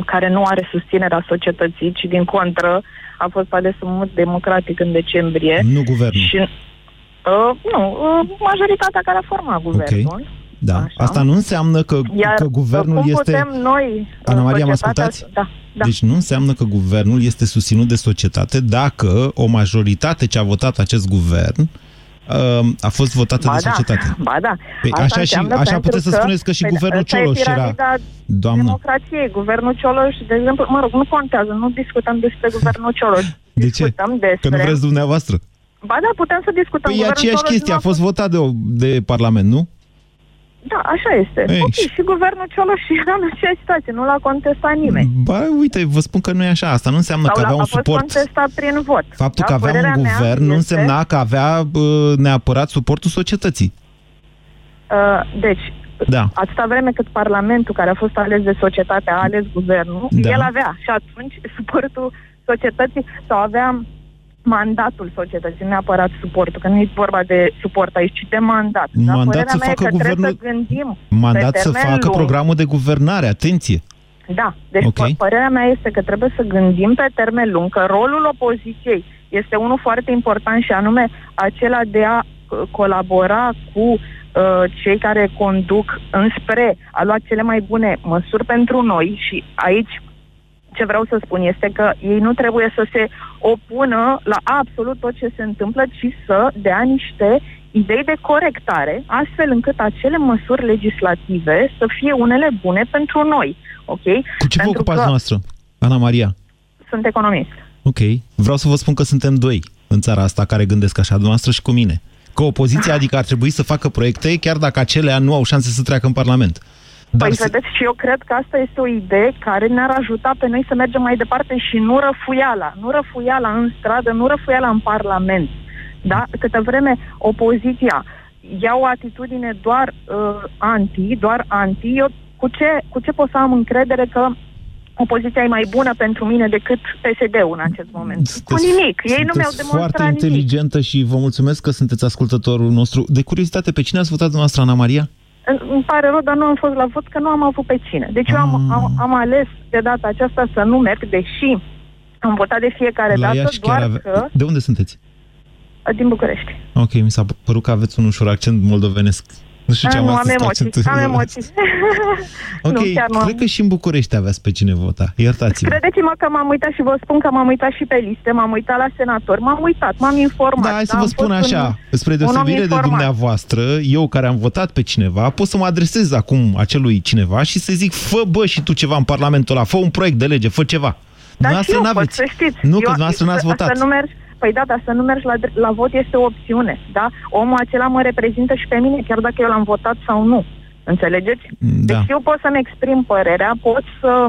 care nu are susținerea societății, ci din contră a fost ales în mod democratic în decembrie. Nu guvernul. Și, uh, nu, uh, majoritatea care a format guvernul. Da. Asta nu înseamnă că, Iar că guvernul cum este... putem noi, Ana Maria, mă societatea, ascultați? Da, da. Deci nu înseamnă că guvernul este susținut de societate dacă o majoritate ce a votat acest guvern uh, a fost votată Ba de da, societate. Ba da. Păi Asta așa și- înseamnă așa pentru puteți să că- spuneți că și Păi, guvernul ăsta e Cioloș era- piramida Doamnă. democrației. Guvernul Cioloș, de exemplu, mă rog, nu contează, nu discutăm despre guvernul Cioloș. De ce? Discutăm Că despre... nu vreți dumneavoastră. Ba da, putem să discutăm. Păi e Guvernul aceeași Cioloș chestie, nu a fost votat de, o- de Parlament, nu? Da, așa este. Ei, ok, și- și guvernul Cioloș era în aceeași situație, nu l-a contestat nimeni. Ba, uite, vă spun că nu e așa. Asta nu înseamnă Sau că l-a- avea a un fost suport. contestat prin vot. Faptul da? că avea Părerea un mea guvern nu este- însemna că avea bă, neapărat suportul societății. Uh, deci, Da. atâta vreme cât Parlamentul, care a fost ales de societate, a ales guvernul, Da. el avea și atunci suportul societății sau avea mandatul societății, nu neapărat suportul, că nu e vorba de suport aici, ci de mandat. da? Mandat Părerea să mea e facă că trebuie guvernul- să gândim Mandat pe să termen facă lung. programul de guvernare, atenție. Da, deci Ok. okay. părerea mea este că trebuie să gândim pe termen lung că rolul opoziției este unul foarte important și anume acela de a uh, colabora cu uh, cei care conduc înspre a lua cele mai bune măsuri pentru noi și aici ce vreau să spun este că ei nu trebuie să se opună la absolut tot ce se întâmplă, ci să dea niște idei de corectare, astfel încât acele măsuri legislative să fie unele bune pentru noi. Ok? Cu ce vă pentru ocupați că noastră, Ana Maria? sunt economist. Ok. Vreau să vă spun că suntem doi în țara asta care gândesc așa, dumneavoastră și cu mine. Că opoziția, adică ar trebui să facă proiecte, chiar dacă acelea nu au șanse să treacă în Parlament. Dar Păi să- vedeți, și eu cred că asta este o idee care ne-ar ajuta pe noi să mergem mai departe și nu răfuiala. Nu răfuiala în stradă, nu răfuiala în Parlament. Da? Câtă vreme opoziția ia o atitudine doar uh, anti, doar anti, eu cu ce, cu ce pot să am încredere că opoziția e mai bună pentru mine decât PSD-ul în acest moment? Cu nimic. Ei nu mi-au sunteți demonstrat foarte nimic. inteligentă și vă mulțumesc că sunteți ascultătorul nostru. De curiozitate, pe cine ați votat dumneavoastră, Ana Maria? Îmi îmi pare rău, dar nu am fost la vot, că nu am avut pe cine. Deci eu am, Ah. am, am ales de data aceasta să nu merg, deși am votat de fiecare La dată, Iași chiar doar ave... că De unde sunteți? din București. Ok, mi s-a părut că aveți un ușor accent moldovenesc. Nu știu ce Ah, am (laughs) nu, am astăzi cu emoții, accentul am moldovenesc. emoții. Ok, nu, chiar nu cred am. că și în București aveați pe cine vota. Iertați-mă. Credeți-mă că m-am uitat și vă spun că m-am uitat și pe liste, m-am uitat la senator, m-am uitat, m-am informat. Da, hai să am vă spun fost așa, un- spre un om deosebire de informat. dumneavoastră, eu care am votat pe cineva, pot să mă adresez acum acelui cineva și să zic, fă bă și tu ceva în Parlamentul ăla, fă un proiect de lege, fă ceva. Dar și eu pot, n-aveți. să știți. Nu, Eu- că dumneavoastră n-ați să- votat. Să nu mergi, păi da, dar să nu mergi la, dr- la vot este o opțiune, da? Omul acela mă reprezintă și pe mine, chiar dacă eu l-am votat sau nu. Înțelegeți? Da. Deci eu pot să-mi exprim părerea, pot să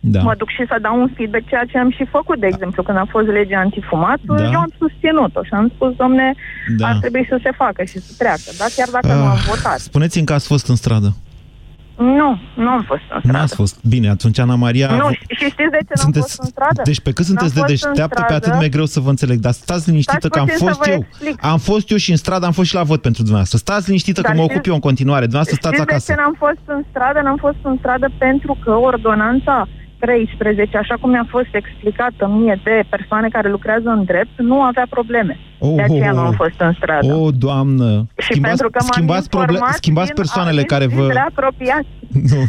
Da. mă duc și să dau un feedback, ceea ce am și făcut, de exemplu, când a fost legea antifumat, Da. eu am susținut-o și am spus, domne, Da. ar trebui să se facă și să treacă, da? Chiar dacă nu am Ah, votat. Spuneți-mi că ați fost în stradă. Nu, nu am fost în stradă. N-ați fost. Bine, atunci Ana Maria... Nu, și și știți de ce n-am fost în stradă? Deci pe cât sunteți de N-am fost în deșteaptă, pe stradă. atât mai greu să vă înțeleg. Dar stați liniștită Stați că am puțin să fost vă eu. explic. Am fost eu și în stradă, am fost și la vot pentru dumneavoastră. Stați liniștită că Dar mă știți- ocup eu în continuare. Dumneavoastră stați Știți acasă. de ce n-am fost în stradă? N-am fost în stradă pentru că ordonanța 13, așa cum mi-a fost explicată mie de persoane care lucrează în drept, nu avea probleme. Oh, de aceea oh, nu am oh. fost în stradă. O, doamnă! și schimbați, pentru că m-am schimbați, proble- informat schimbați din- persoanele din care vă... zile apropiate. (laughs) Nu.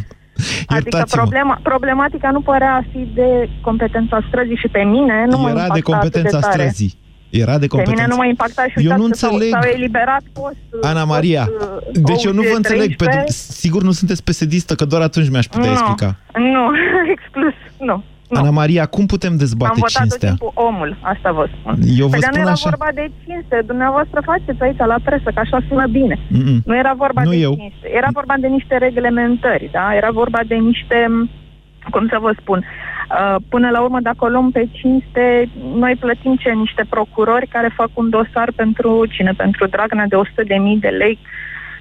Adică Iertați-mă. problema, problematica nu părea a fi de competența străzii și pe mine nu mă Era impacta de atât competența de tare. străzii. Era de Pe mine competența. nu mă impacta și Eu uitați nu că s-au- înțeleg. S-au eliberat post, Ana Maria, post, deci eu nu vă OUG înțeleg. Pe, 13. sigur nu sunteți pesedistă, că doar atunci mi-aș putea nu, explica. Nu, (laughs) exclus, nu. nu. Ana Maria, cum putem Am dezbate votat tot cinstea? timpul omul, asta vă spun. Eu vă păi dar spun nu era așa. vorba de cinste, dumneavoastră faceți aici la presă, că așa sună bine. Mm-mm. Nu era vorba Nu de eu. cinste, era vorba de niște reglementări, da? Era vorba de niște, cum să vă spun, uh, până la urmă, dacă o luăm pe cinste, noi plătim ce? Niște procurori care fac un dosar pentru cine? Pentru Dragnea de 100.000 de lei.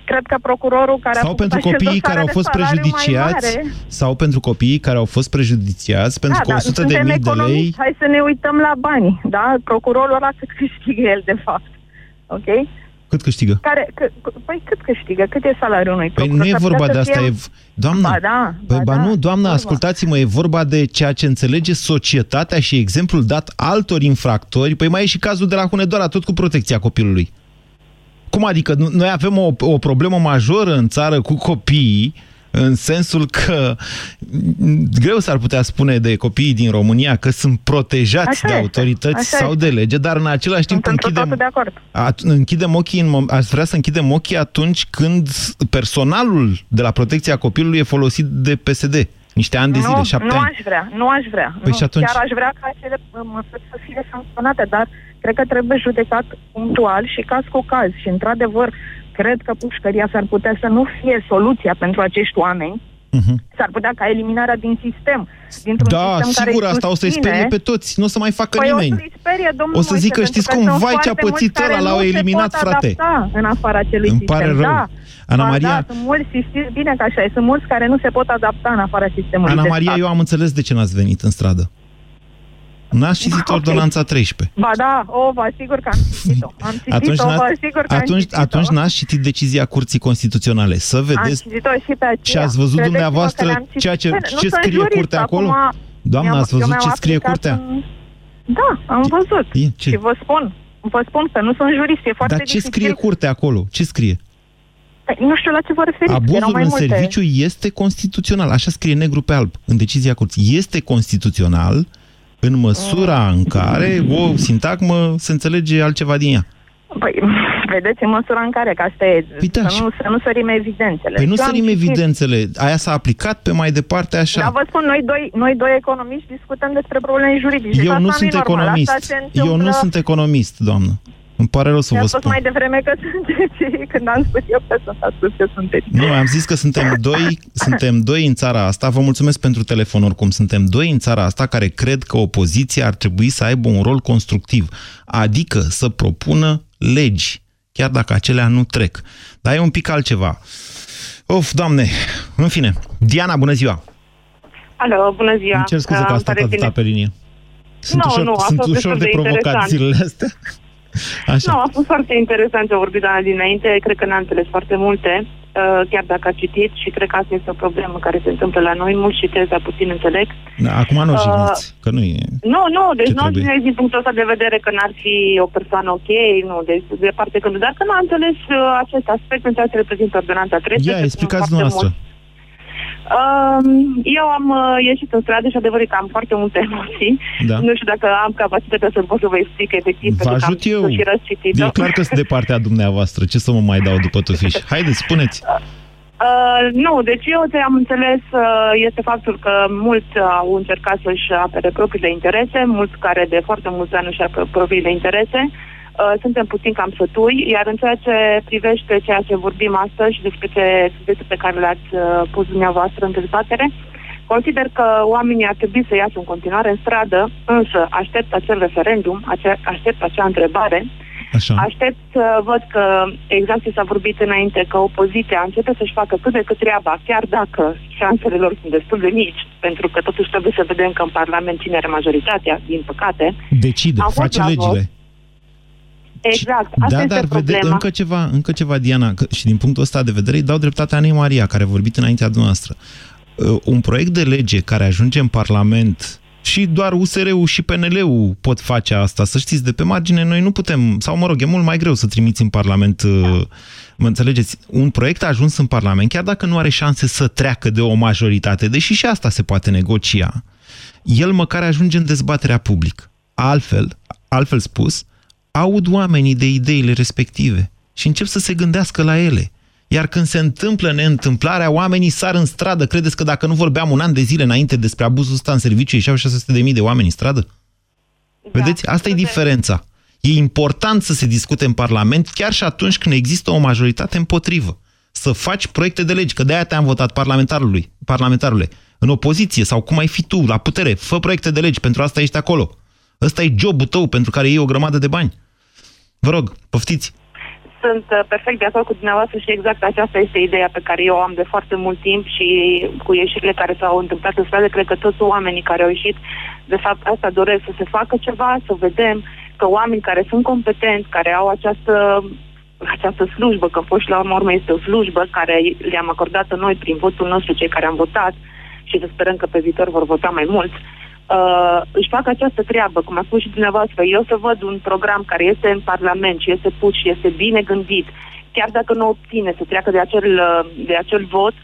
Cred că procurorul care a Sau făcut pentru acest copiii dosar care au are fost salariu mai prejudiciați, mare. sau pentru copiii care au fost prejudiciați, pentru da, că da, 100 de suntem mii de lei... economiști. Hai să ne uităm la bani, da? Procurorul ăla cât câștigă el, de fapt. Ok? Cât câștigă? Care, că, păi cât câștigă? Cât e salariul unui Păi procuror? nu e S-ar putea vorba să de asta, fie- e... Doamnă, Ba da, păi ba ba da, nu, doamnă, vorba. ascultați-mă, e vorba de ceea ce înțelege societatea și exemplul dat altor infractori. Păi mai e și cazul de la Hunedoara, tot cu protecția copilului. Cum adică? Nu- Noi avem o, o problemă majoră în țară cu copiii, în sensul că m, greu s-ar putea spune de copiii din România că sunt protejați Așa de este, autorități așa sau este. de lege, dar în același timp Sunt întru închidem, totul de acord. At- închidem ochii, în mom- aș vrea să închidem ochii atunci când personalul de la protecția copilului e folosit de PSD. Niște ani de zile, nu, șapte nu ani. aș vrea, nu aș vrea. Păi nu, și atunci? Chiar aș vrea ca acele uh, măsuri să fie sancționate, dar cred că trebuie judecat punctual și caz cu caz. Și, într-adevăr, cred că pușcăria s-ar putea să nu fie soluția pentru acești oameni. S-ar putea ca eliminarea din sistem, dintr-un Mhm. Da, sistem sigur, care asta o să-i susține- sperie pe toți. Nu o să mai facă păi nimeni. o să-i sperie, domnul O să Moise, zică, pentru știți că cum, sunt vai, ce-a foarte pățit mulți care ăla, l-au nu se eliminat, pot frate. adapta în afara acelui Îmi sistem. pare rău. Da. Ana Ba Maria- Da, sunt mulți, și știți bine că așa e, sunt mulți care nu se pot adapta în afara sistemului Ana de Maria, stat. eu am înțeles de ce n-ați venit în stradă. N-ați citit Ok. ordonanța 13. Ba da, o, vă asigur că am citit-o. Am citit-o, Atunci, vă n-ați- asigur că am atunci, citit-o. atunci n-ați citit decizia Curții Constituționale. Să Am vedeți citit-o și pe aceea. ce ați văzut Credeți-mă dumneavoastră, că le-am citit. ceea ce, Bine, nu ce sunt scrie jurist, Curtea acolo? acum Doamna, mi-am- ați văzut eu ce mi-am scrie aplicat Curtea? în- Da, am văzut. E, ce? Și vă spun, vă spun că nu sunt jurist, e foarte Dar ce dificil. scrie Curtea acolo? Ce scrie? Păi, Nu știu la ce vă referiți, erau Abuzul mai în multe. serviciu este constituțional. Așa scrie negru pe alb în decizia curții. Este constituțional în măsura Mm. în care o sintagmă se înțelege altceva din ea. Păi, vedeți, în măsura în care, că asta e, Păi da, să, nu, să nu sărim evidențele. Păi nu Eu am sărim citit. evidențele. Aia s-a aplicat pe mai departe așa. Dar vă spun, noi doi, noi doi economiști discutăm despre probleme juridice. Eu Asta nu nu-i sunt normal. economist. Asta se Eu întâmplă... nu sunt economist, doamnă. Îmi pare rău să Mi-a vă spus spun. mai devreme că sunteți, când am spus eu că sunt, a spus că sunteți. Nu, am zis că suntem doi, suntem doi în țara asta. Vă mulțumesc pentru telefon oricum. Suntem doi în țara asta care cred că opoziția ar trebui să aibă un rol constructiv. Adică să propună legi, chiar dacă acelea nu trec. Dar e un pic altceva. Of, doamne, în fine. Diana, bună ziua! Alo, bună ziua. Îmi cer scuze că a Îmi stat pare atâta bine. pe linie. Sunt Nu, ușor, nu, a sunt fost ușor destul de de provocat interesant. zilele astea. Așa. Nu, a fost foarte interesant ce a vorbit doamna dinainte. Cred că n-a înțeles foarte multe, uh, chiar dacă a citit și cred că asta este o problemă care se întâmplă la noi. Mulți citesc, dar puțin înțeleg. Da, acum nu o Uh, jigniți, că nu e... Nu, nu, deci Ce nu trebuie? înțeleg din punctul ăsta de vedere că n-ar fi o persoană ok, nu, deci de parte când, dar că n-a înțeles uh, acest aspect în ceea ce reprezintă ordonanța 13. Ia, că explicați sunt foarte dumneavoastră. mulți- Um, eu am uh, ieșit în stradă și adevărat că am foarte multe emoții. Da. Nu știu dacă am capacitatea să pot să vă explic efectiv, Vă pentru că am ajut eu. citit și răcitit-o. E clar că sunt de partea dumneavoastră. Ce să mă mai dau după tufiș? (laughs) Haideți, spuneți. Uh, nu, deci eu ce am înțeles uh, este faptul că mulți au încercat să-și apere propriile interese, mulți care de foarte mulți ani își apără propriile interese. Uh, suntem puțin cam sătui, iar în ceea ce privește ceea ce vorbim astăzi și despre ce subiectul pe care l-ați uh, pus dumneavoastră în dezbatere, consider că oamenii ar trebui să iasă în continuare în stradă, însă aștept acel referendum, ace- aștept acea întrebare Așa. Aștept să văd că, exact ce s-a vorbit înainte, că opoziția începe să-și facă cât de cât treaba, chiar dacă șansele lor sunt destul de mici, pentru că totuși trebuie să vedem că în Parlament cine are majoritatea, din păcate. Decide, Am fost face la legile. Exact, asta da, este dar vede, problema. încă ceva, încă ceva, Diana, că, și din punctul ăsta de vedere îi dau dreptatea Anei Maria, care a vorbit înaintea dumneavoastră. uh, un proiect de lege care ajunge în Parlament și doar USR-ul și PNL-ul pot face asta. Să știți, de pe margine noi nu putem, sau mă rog, e mult mai greu să trimiți în Parlament, da. mă înțelegeți, un proiect a ajuns în Parlament, chiar dacă nu are șanse să treacă de o majoritate, deși și asta se poate negocia, el măcar ajunge în dezbaterea publică. Altfel, altfel spus, aud oamenii de ideile respective și încep să se gândească la ele. Iar când se întâmplă neîntâmplarea, oamenii sar în stradă. Credeți că dacă nu vorbeam un an de zile înainte despre abuzul ăsta în serviciu, ieșeau 600.000 de oameni în stradă? Da. Vedeți? Asta e diferența. E important să se discute în Parlament chiar și atunci când există o majoritate împotrivă. Să faci proiecte de legi, că de-aia te-am votat parlamentarului, parlamentarule. În opoziție sau cum ai fi tu, la putere, fă proiecte de legi, pentru asta ești acolo. Ăsta e jobul tău pentru care iei o grămadă de bani. Vă rog, poftiți. Sunt uh, perfect de acord cu dumneavoastră și exact aceasta este ideea pe care eu o am de foarte mult timp și cu ieșirile care s-au întâmplat în stradă, cred că toți oamenii care au ieșit, de fapt, asta doresc să se facă ceva, să vedem că oameni care sunt competenți, care au această această slujbă, că fost la urmă, urmă este o slujbă care le-am acordat noi prin votul nostru, cei care am votat și să sperăm că pe viitor vor vota mai mulți, uh, uh, își fac această treabă, cum a spus și dumneavoastră, eu să văd un program care este în Parlament și este pus și este bine gândit, chiar dacă nu obține să treacă de acel, uh, de acel vot,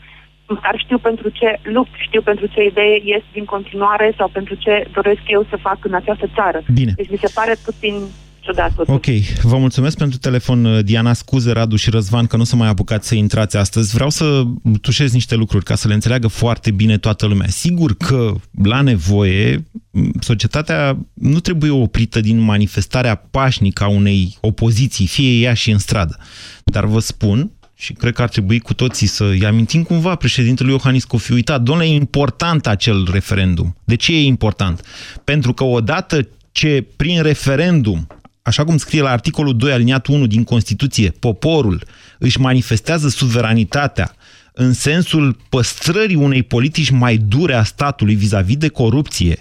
dar știu pentru ce lupt, știu pentru ce idee ies din continuare sau pentru ce doresc eu să fac în această țară. Bine. Deci mi se pare puțin ciudat. Ok, vă mulțumesc pentru telefon, uh, Diana. Scuze, Radu și Răzvan, că nu s-a mai apucat să intrați astăzi. Vreau să tușez niște lucruri ca să le înțeleagă foarte bine toată lumea. Sigur că, la nevoie, societatea nu trebuie oprită din manifestarea pașnică a unei opoziții, fie ea și în stradă. Dar vă spun, și cred că ar trebui cu toții să-i amintim cumva președintelui Iohannis că o fi uitat. Domnule, e important acel referendum. De ce e important? Pentru că odată ce prin referendum așa cum scrie la articolul 2 aliniatul 1 din Constituție, poporul își manifestează suveranitatea în sensul păstrării unei politici mai dure a statului vis-a-vis -vis de corupție,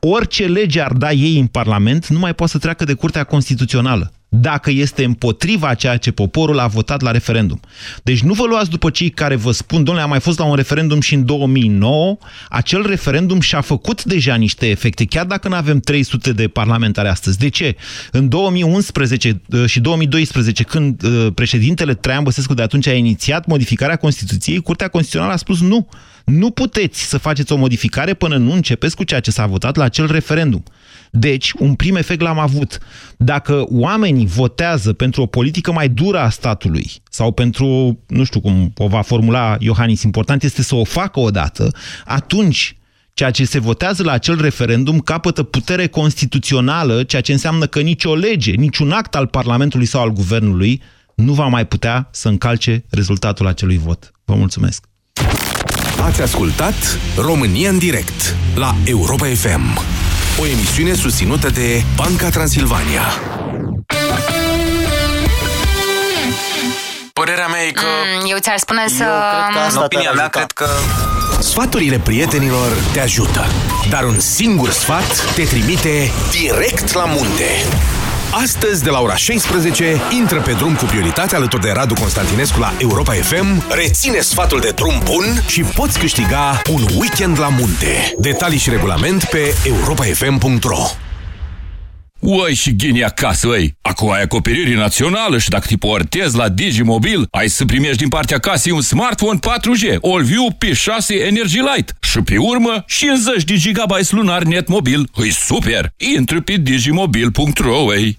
orice lege ar da ei în Parlament nu mai poate să treacă de Curtea Constituțională dacă este împotriva ceea ce poporul a votat la referendum. Deci nu vă luați după cei care vă spun, domnule, am mai fost la un referendum și în 2009, acel referendum și-a făcut deja niște efecte, chiar dacă nu avem 300 de parlamentari astăzi. De ce? În 2011 uh, și 2012, când uh, președintele Traian Băsescu de atunci a inițiat modificarea Constituției, Curtea Constituțională a spus nu. Nu puteți să faceți o modificare până nu începeți cu ceea ce s-a votat la acel referendum. Deci, un prim efect l-am avut. Dacă oamenii votează pentru o politică mai dură a statului sau pentru, nu știu cum o va formula Iohannis, important este să o facă odată, atunci ceea ce se votează la acel referendum capătă putere constituțională, ceea ce înseamnă că nicio lege, niciun act al Parlamentului sau al Guvernului nu va mai putea să încalce rezultatul acelui vot. Vă mulțumesc! Ați ascultat România în direct la Europa FM o emisiune susținută de Banca Transilvania. Părerea mea e că... Mm, eu ți-ar spune să... În opinia mea, cred că... Sfaturile prietenilor te ajută, dar un singur sfat te trimite direct la munte. Astăzi, de la ora 16, intră pe drum cu prioritate alături de Radu Constantinescu la Europa FM, reține sfatul de drum bun și poți câștiga un weekend la munte. Detalii și regulament pe europafm.ro Uai și ghini acasă, ăi! Acum ai acoperire națională și dacă te portezi la Digimobil, ai să primești din partea casei un smartphone 4G, AllView P6 Energy Light și pe urmă 50 de GB lunar net mobil. Îi super! Intră pe digimobil.ro, ăi!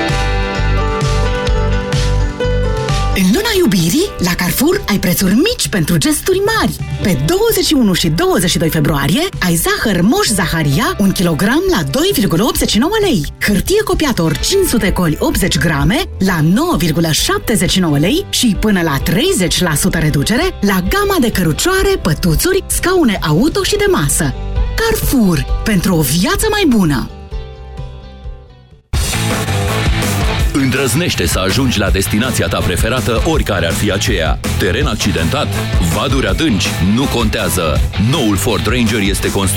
În luna ziua iubirii, la Carrefour ai prețuri mici pentru gesturi mari. Pe 21 și 22 februarie ai zahăr Moș Zaharia 1 kg la 2,89 lei. Hârtie copiator 500 coli 80 grame la 9,79 lei și până la 30% reducere la gama de cărucioare, pătuțuri, scaune auto și de masă. Carrefour. Pentru o viață mai bună! Îndrăznește să ajungi la destinația ta preferată, oricare ar fi aceea. Teren accidentat? Vaduri adânci? Nu contează! Noul Ford Ranger este construit